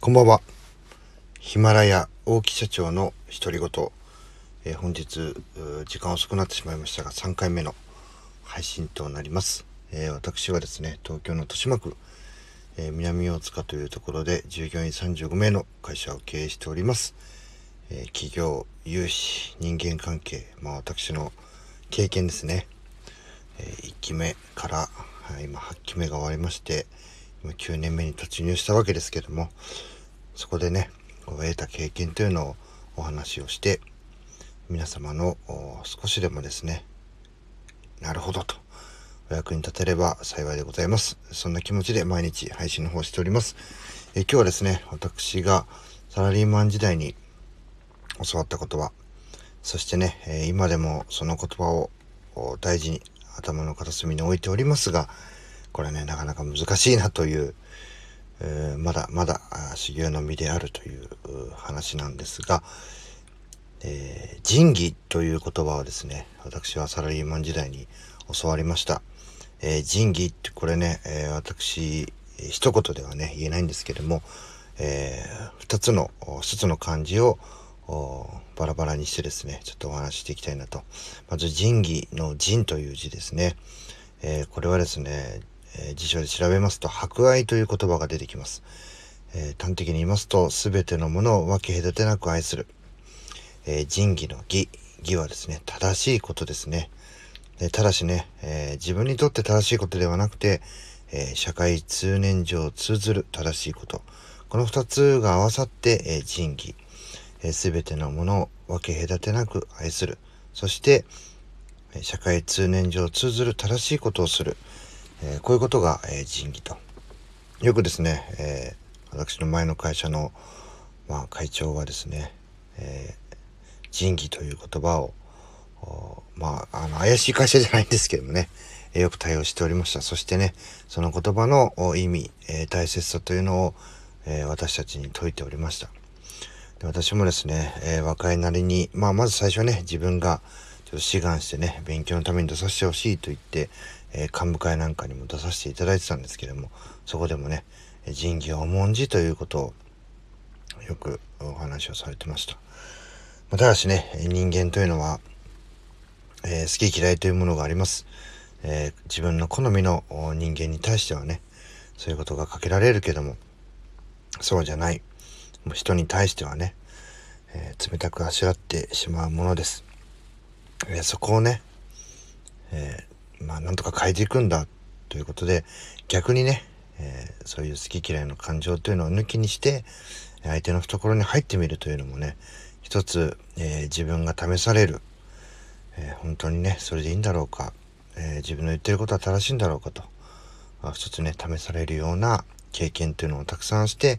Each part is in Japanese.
こんばんは。ヒマラヤ大木社長の独り言。えー、本日、時間遅くなってしまいましたが、3回目の配信となります。えー、私はですね、東京の豊島区、えー、南大塚というところで従業員35名の会社を経営しております。え企業、融資、人間関係、まあ私の経験ですね。え1期目から、はい今8期目が終わりまして、9年目に突入したわけですけどもそこでね得た経験というのをお話をして皆様の少しでもですねなるほどとお役に立てれば幸いでございます。そんな気持ちで毎日配信の方しております。え今日はですね私がサラリーマン時代に教わった言葉そしてね、え今でもその言葉を大事に頭の片隅に置いておりますがこれね、なかなか難しいなという、えー、まだまだ修行の身であるという話なんですが、えー、仁義という言葉をですね、私はサラリーマン時代に教わりました。えー、仁義ってこれね、えー、私、一言ではね、言えないんですけども、えー、つの、一つの漢字をバラバラにしてですね、ちょっとお話ししていきたいなと。まず、仁義の仁という字ですね。えー、これはですね、えー、辞書で調べますと、博愛という言葉が出てきます。えー、端的に言いますと、すべてのものを分け隔てなく愛する。えー、仁義の義。義はですね、正しいことですね。でただしね、え、自分にとって正しいことではなくて、え、社会通念上通ずる正しいこと。この二つが合わさって、えー、仁義。す、え、べ、てのものを分け隔てなく愛する。そして、社会通念上通ずる正しいことをする。えー、こういうことが、えー、仁義と。よくですね、えー、私の前の会社の、まあ、会長はですね、えー、仁義という言葉を、まあ、あの、怪しい会社じゃないんですけどもね、えー、よく対応しておりました。そしてね、その言葉の意味、えー、大切さというのを、えー、私たちに説いておりました。で私もですね、えー、若いなりに、まあ、まず最初はね、自分がちょっと志願してね、勉強のために出させてほしいと言って、えー、幹部会なんかにも出させていただいてたんですけれども、そこでもね、仁義を重んじということをよくお話をされてました。ただしね、人間というのは、えー、好き嫌いというものがあります。えー、自分の好みの人間に対してはね、そういうことがかけられるけども、そうじゃない。もう人に対してはね、えー、冷たくあしらってしまうものです。えそこをね、えまあ、なんとか変えていくんだということで、逆にね、えー、そういう好き嫌いの感情というのを抜きにして、相手の懐に入ってみるというのもね、一つ、えー、自分が試される、えー、本当にね、それでいいんだろうか、え自分の言ってることは正しいんだろうかと、あ一つね、試されるような経験というのをたくさんして、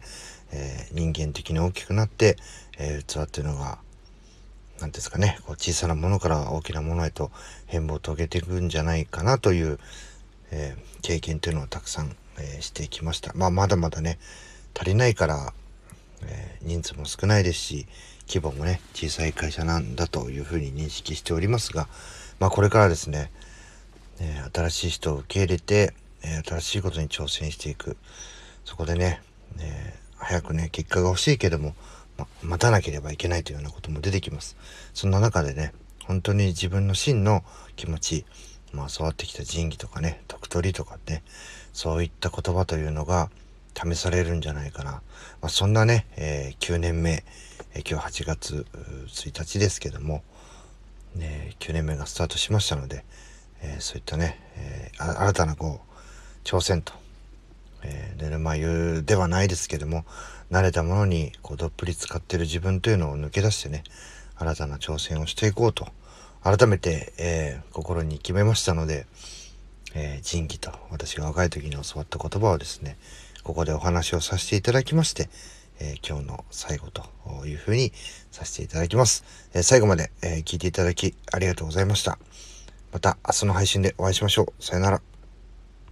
え人間的に大きくなって、え器っていうのが何ですかね、こう小さなものから大きなものへと変貌を遂げていくんじゃないかなという、えー、経験というのをたくさん、えー、してきました。まあ、まだまだね、足りないから、えー、人数も少ないですし、規模もね、小さい会社なんだというふうに認識しておりますが、まあ、これからですね、え新しい人を受け入れて、え新しいことに挑戦していく。そこでね、え早くね、結果が欲しいけども、待たなければいけないというようなことも出てきます。そんな中でね、本当に自分の真の気持ち、まあ育ってきた仁義とかね、得取りとかね、そういった言葉というのが試されるんじゃないかな。まあ、そんなね、えー、9年目、えー、今日8月1日ですけども、ね、9年目がスタートしましたので、えー、そういったね、え新たなこう、挑戦と、えー、寝るま湯ではないですけども、慣れたものにこうどっぷり使ってる自分というのを抜け出してね、新たな挑戦をしていこうと、改めて、えー、心に決めましたので、えー、仁義と私が若い時に教わった言葉をですね、ここでお話をさせていただきまして、えー、今日の最後というふうにさせていただきます。え、最後まで、え聞いていただきありがとうございました。また明日の配信でお会いしましょう。さよなら。